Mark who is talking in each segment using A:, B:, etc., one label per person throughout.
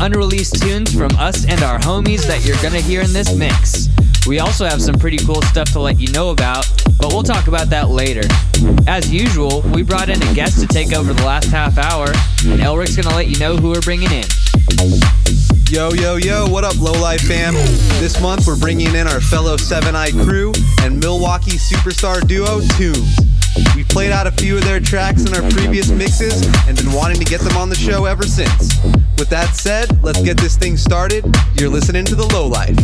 A: unreleased tunes from us and our homies that you're gonna hear in this mix. We also have some pretty cool stuff to let you know about, but we'll talk about that later. As usual, we brought in a guest to take over the last half hour, and Elric's gonna let you know who we're bringing in.
B: Yo, yo, yo, what up, Lowlife fam? This month we're bringing in our fellow Seven Eye crew and Milwaukee superstar duo, Tombs. We played out a few of their tracks in our previous mixes and been wanting to get them on the show ever since. With that said, let's get this thing started. You're listening to The Low Life.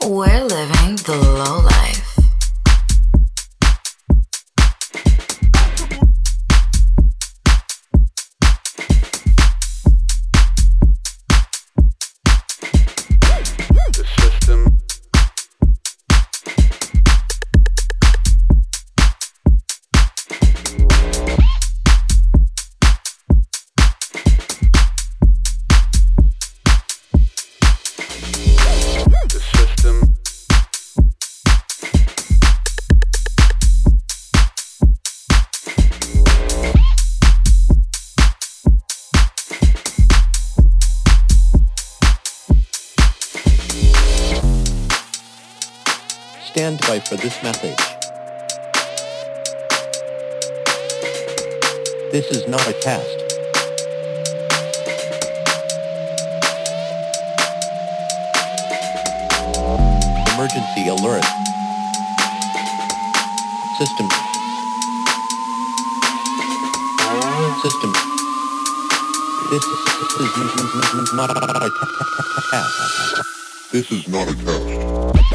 C: We're living the low life.
D: Emergency alert. System. System. This is not a test.
E: This is not a test.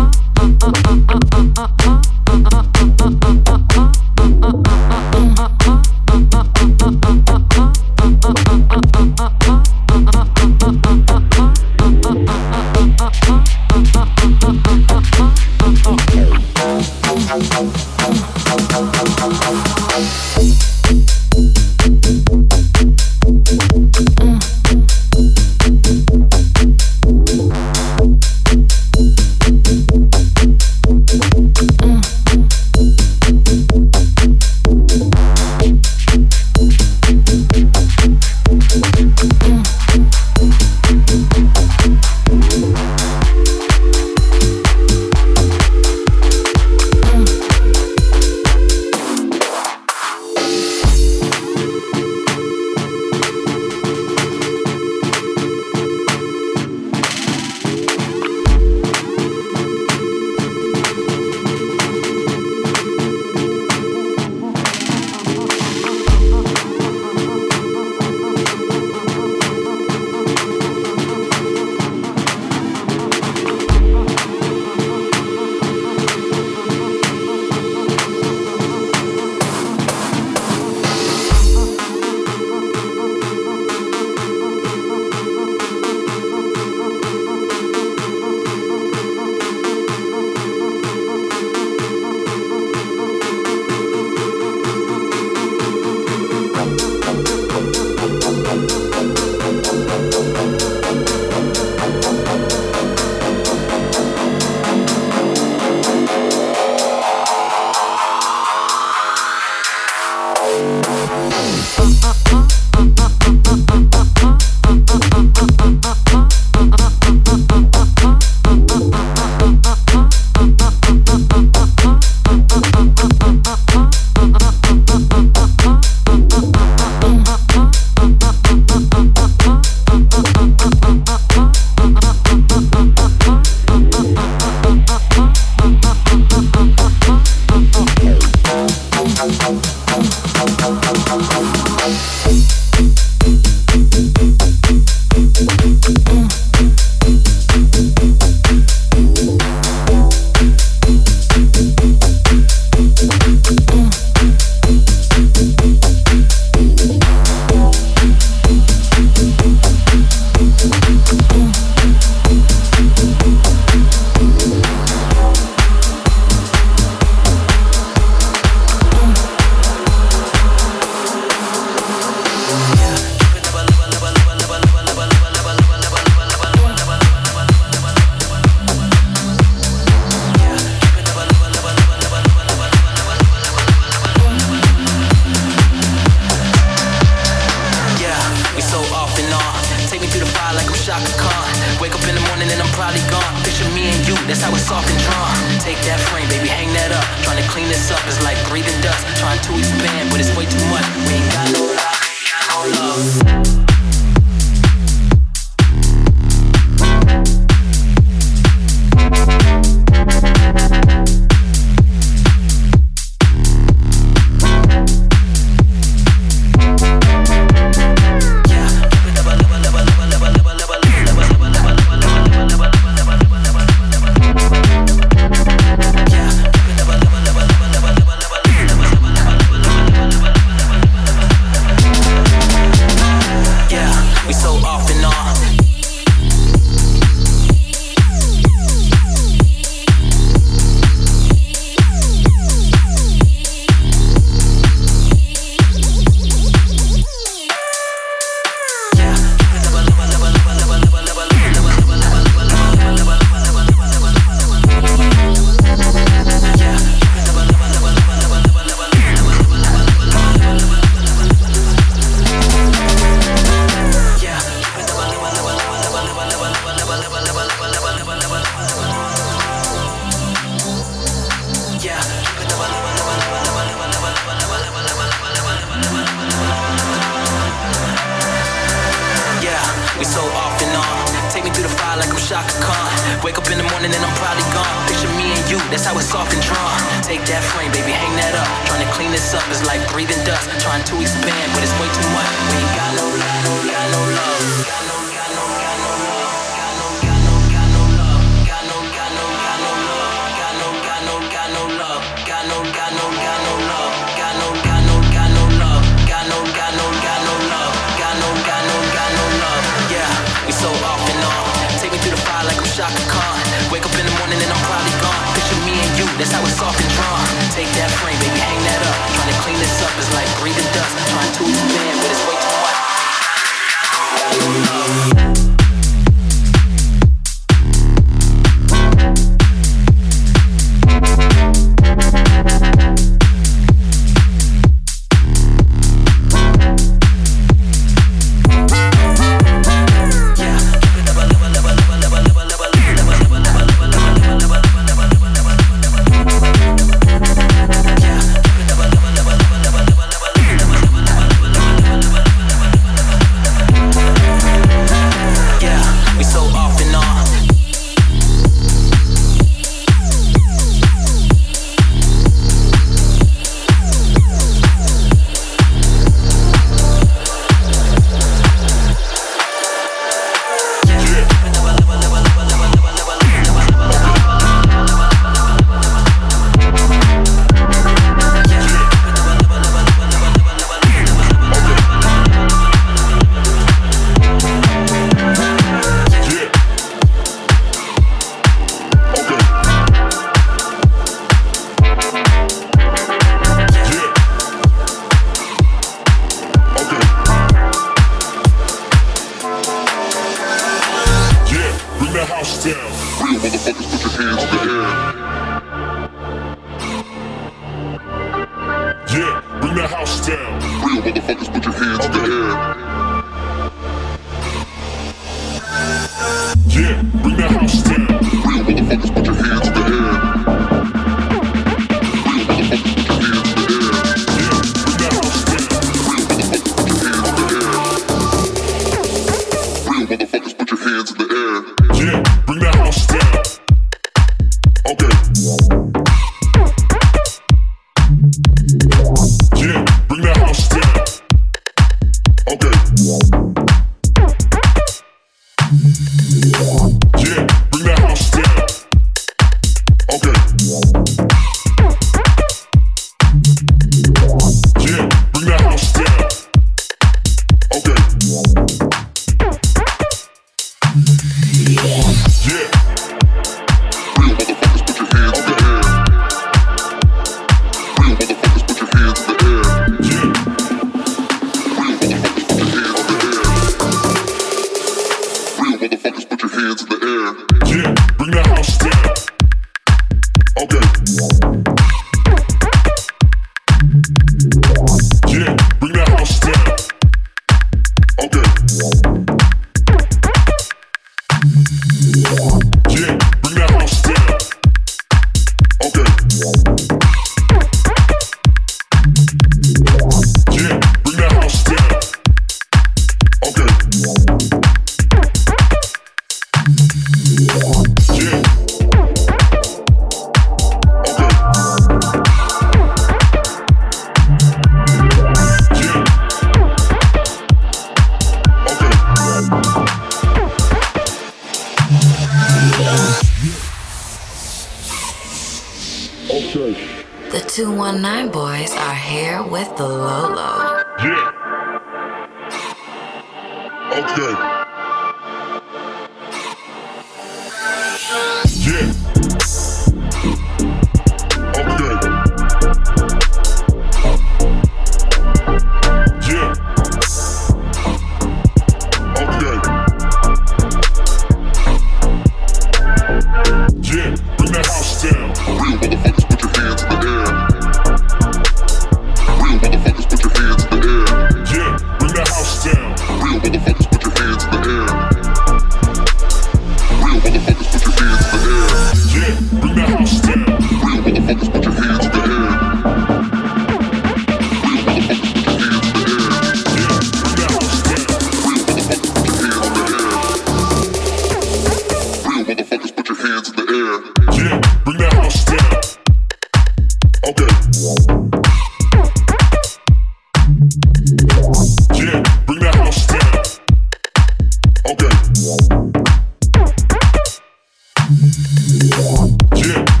F: Yeah,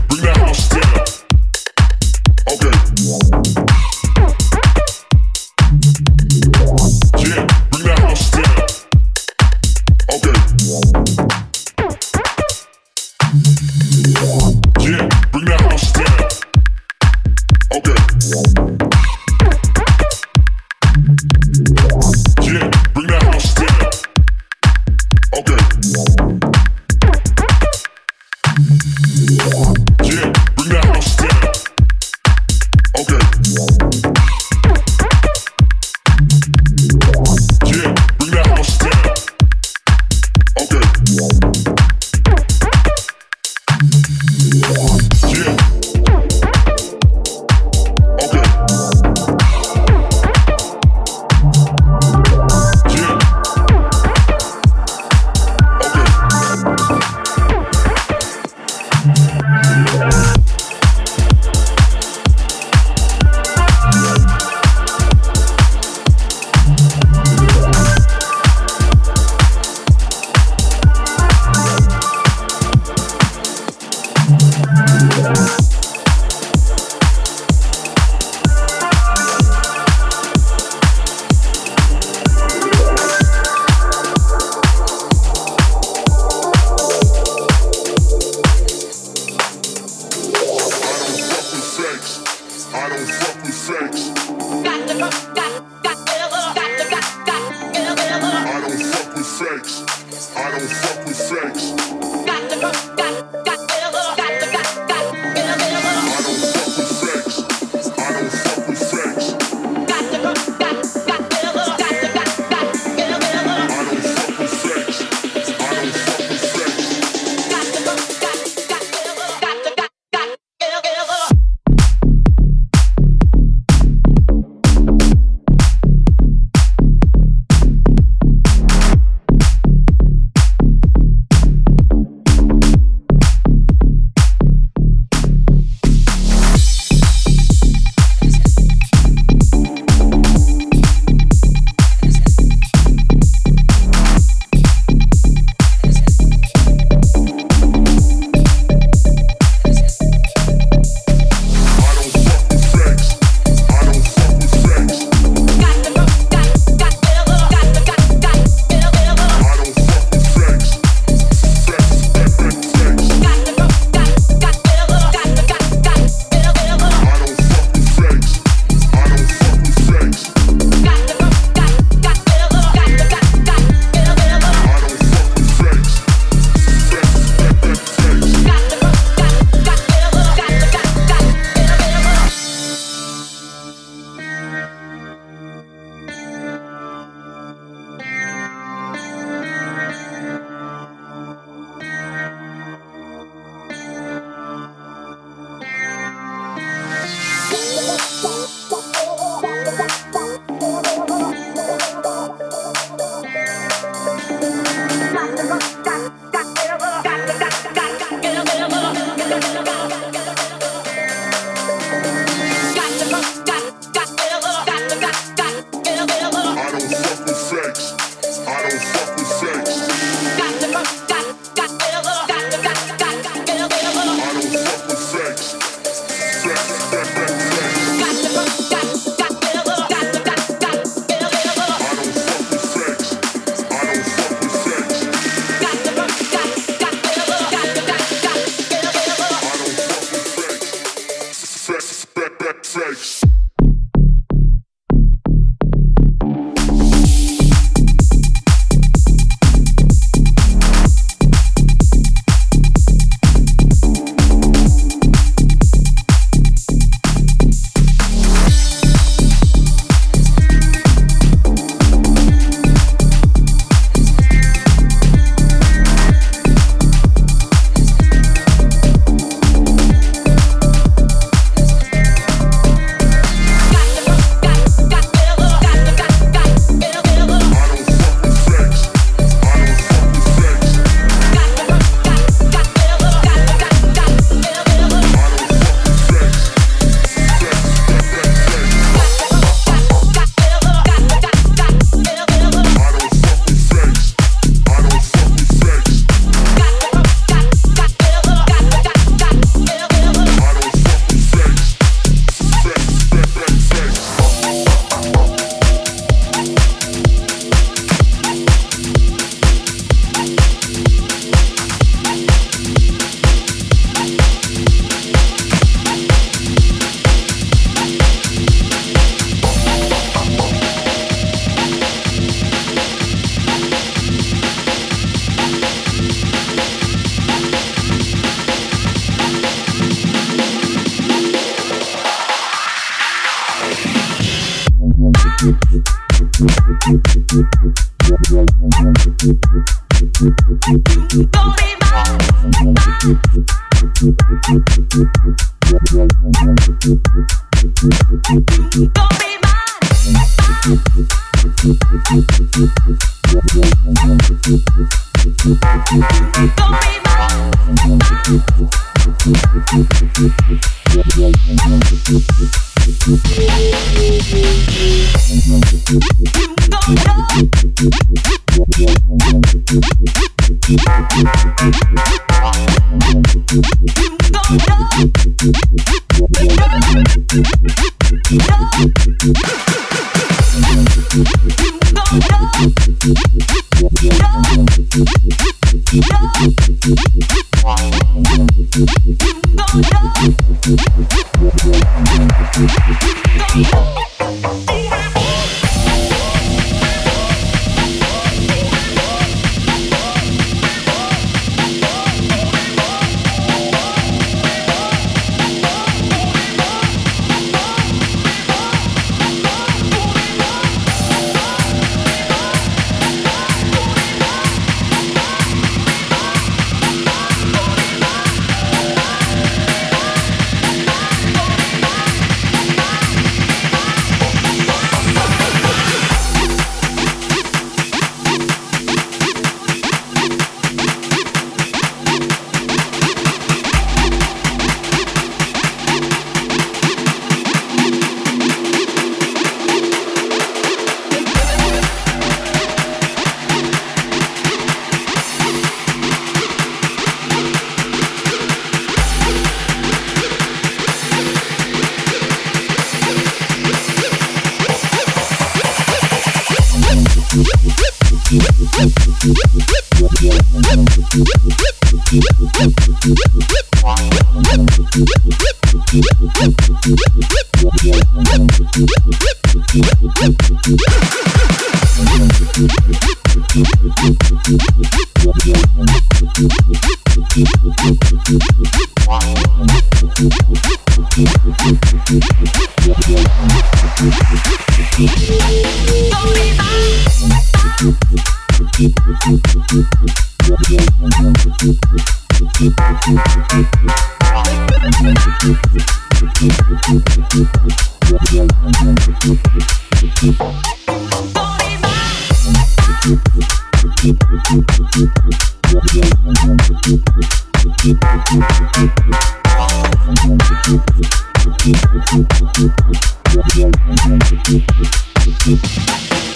F: Thank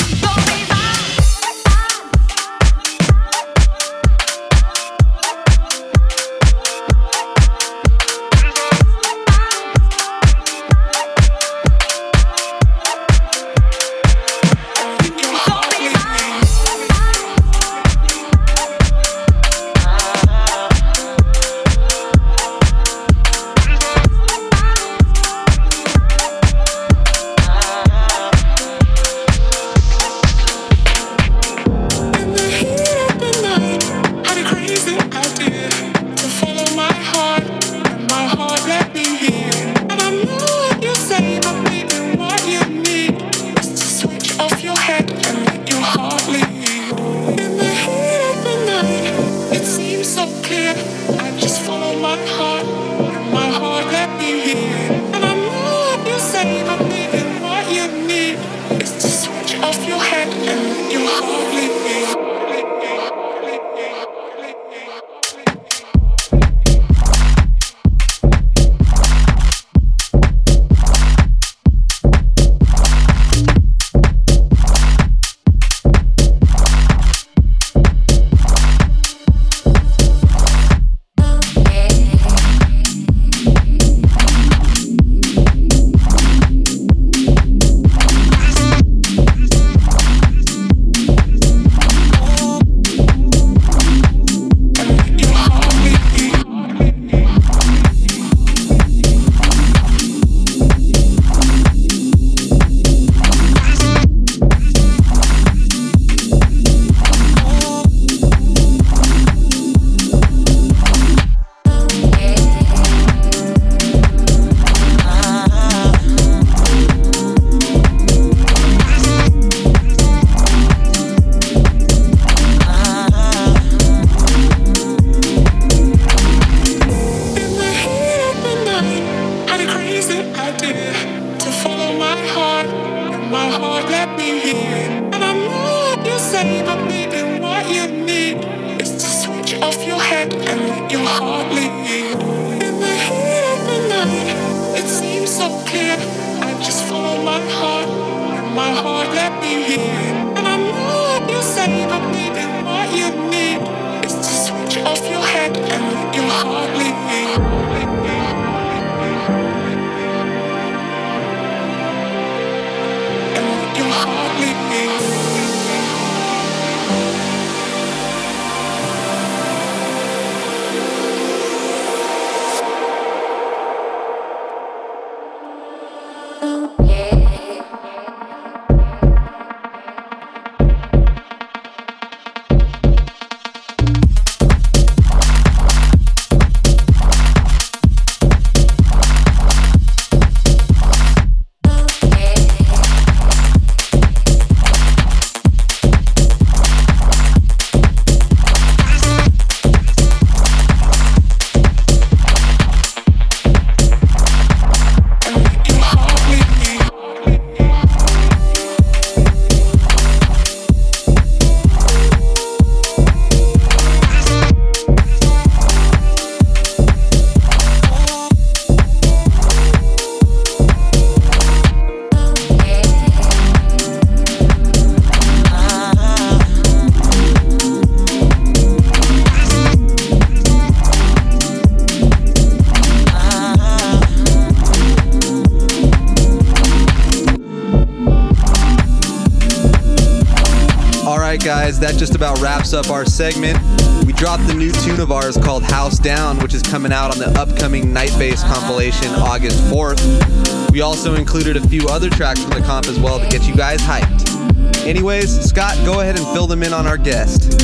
F: up
B: our segment. We dropped the new tune of ours called House Down, which is coming out on the upcoming Night Base compilation August 4th. We also included a few other tracks from the comp as well to get you guys hyped. Anyways, Scott, go ahead and fill them in on our guest.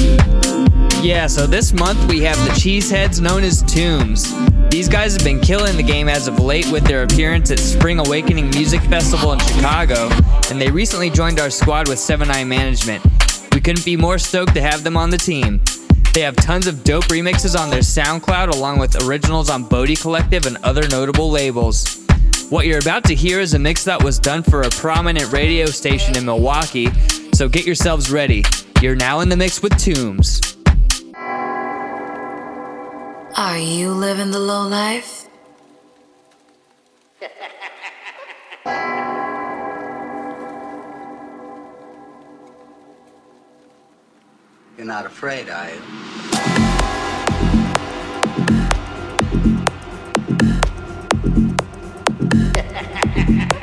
A: Yeah, so this month we have the Cheeseheads known as Tombs. These guys have been killing the game as of late with their appearance at Spring Awakening Music Festival in Chicago, and they recently joined our squad with 7 Eye Management. We couldn't be more stoked to have them on the team. They have tons of dope remixes on their SoundCloud along with originals on Bodie Collective and other notable labels. What you're about to hear is a mix that was done for a prominent radio station in Milwaukee, so get yourselves ready. You're now in the mix with Tombs.
C: Are you living the low life?
G: You're not afraid, are you?
H: Ha
I: ha ha!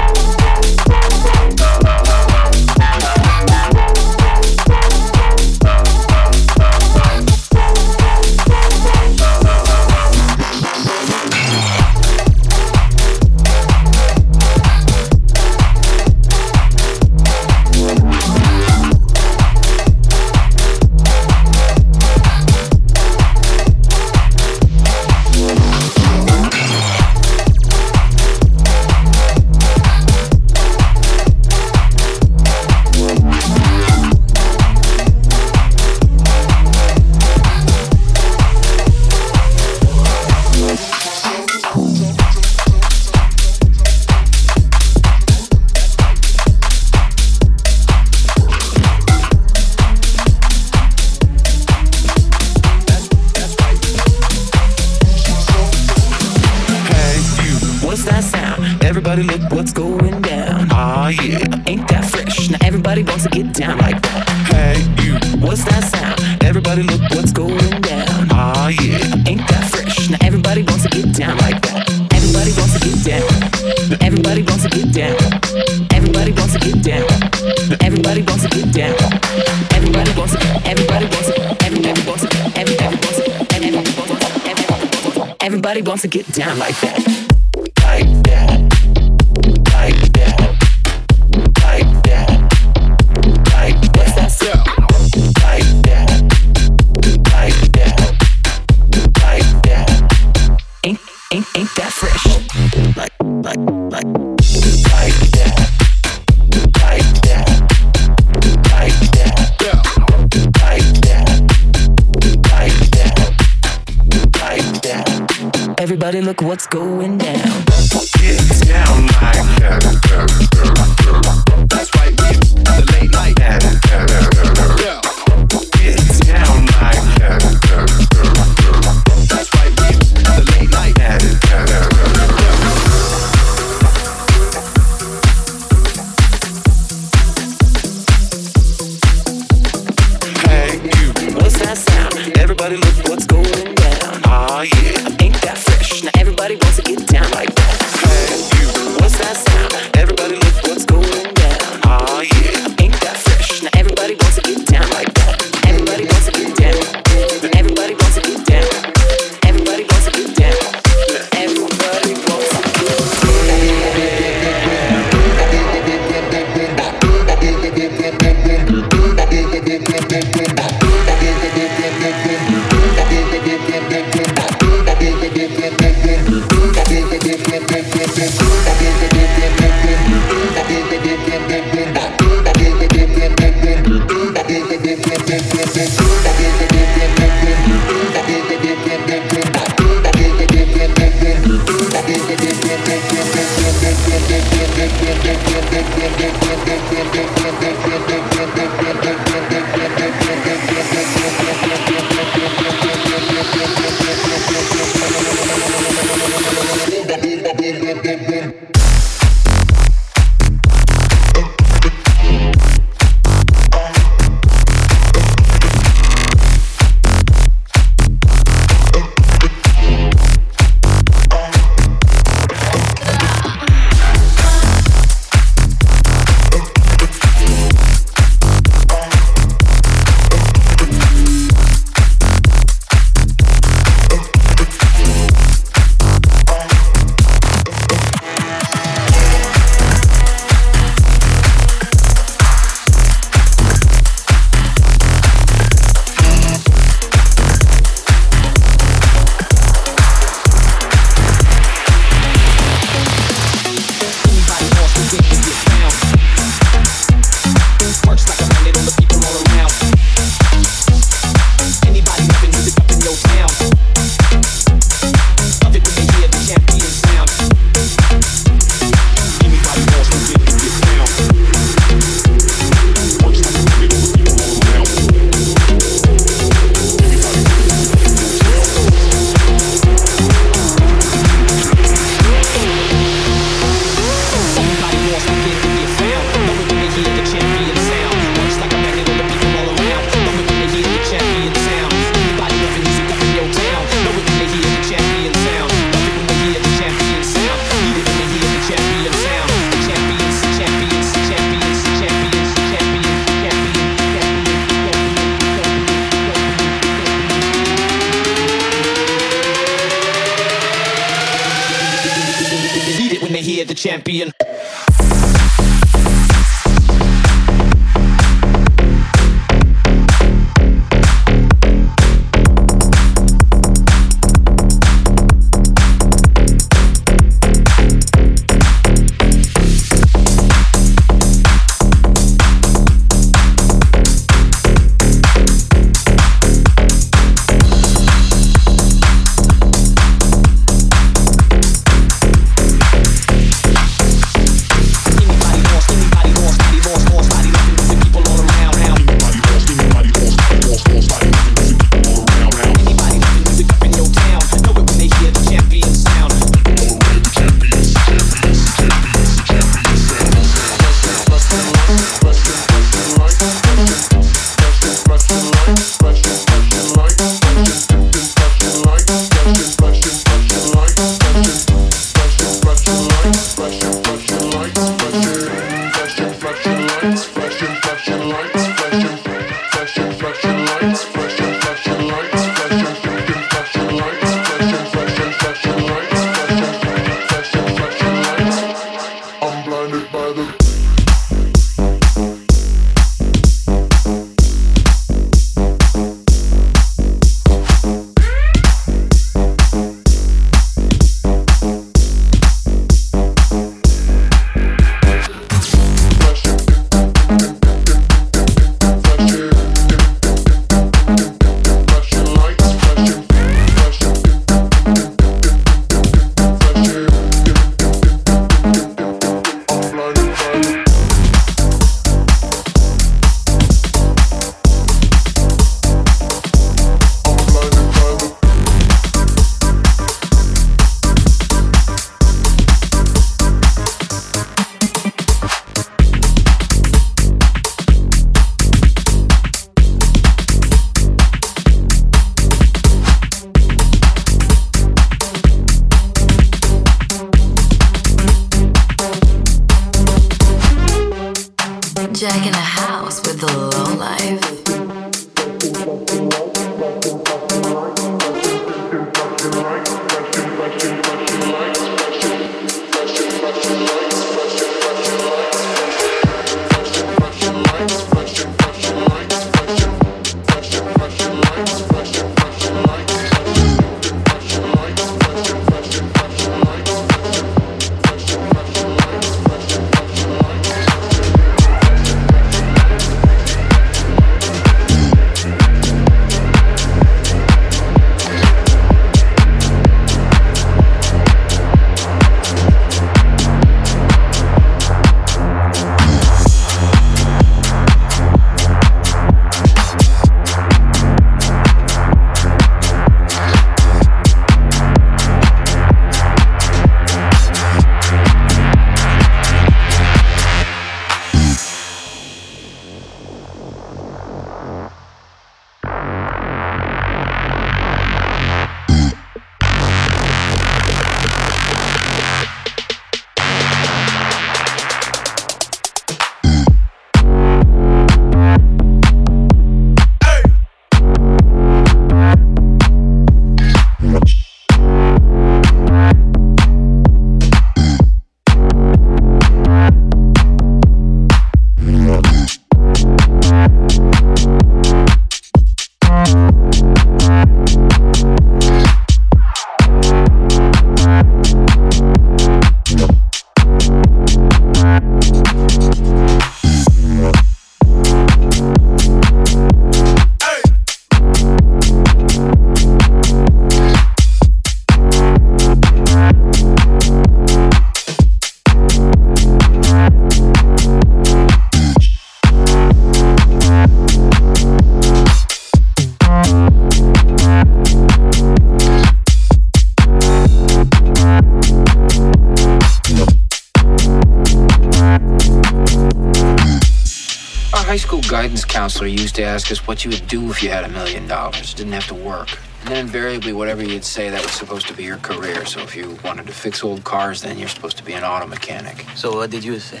I: Counselor used to ask us what you would do if you had a million dollars. Didn't have to work. And then invariably, whatever you'd say, that was supposed to be your career. So if you wanted to fix old cars, then you're supposed to be an auto mechanic.
G: So what did you say?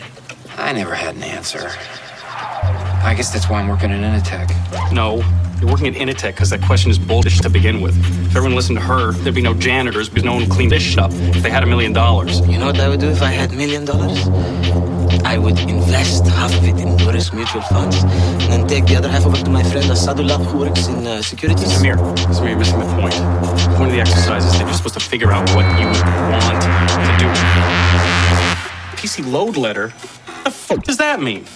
I: I never had an answer. I guess that's why I'm working in Initech.
J: No, you're working at Initech because that question is bullshit to begin with. If everyone listened to her, there'd be no janitors because no one would clean this shit up if they had a million dollars.
G: You know what I would do if I had a million dollars? I would invest half of it in low-risk mutual funds and then take the other half over to my friend Asadullah who works in uh, securities.
J: Samir, Samir, you're missing the point. The point of the exercise is that you're supposed to figure out what you want to do. PC load letter? What the fuck does that mean?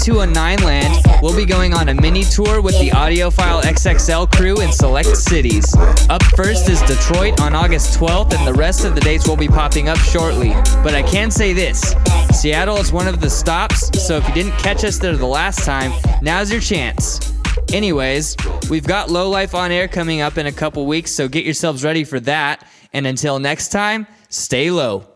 A: Up in 209 land, we'll be going on a mini tour with the Audiophile XXL crew in select cities. Up first is Detroit on August 12th, and the rest of the dates will be popping up shortly. But I can say this Seattle is one of the stops, so if you didn't catch us there the last time, now's your chance. Anyways, we've got Low Life on air coming up in a couple weeks, so get yourselves ready for that. And until next time, stay low.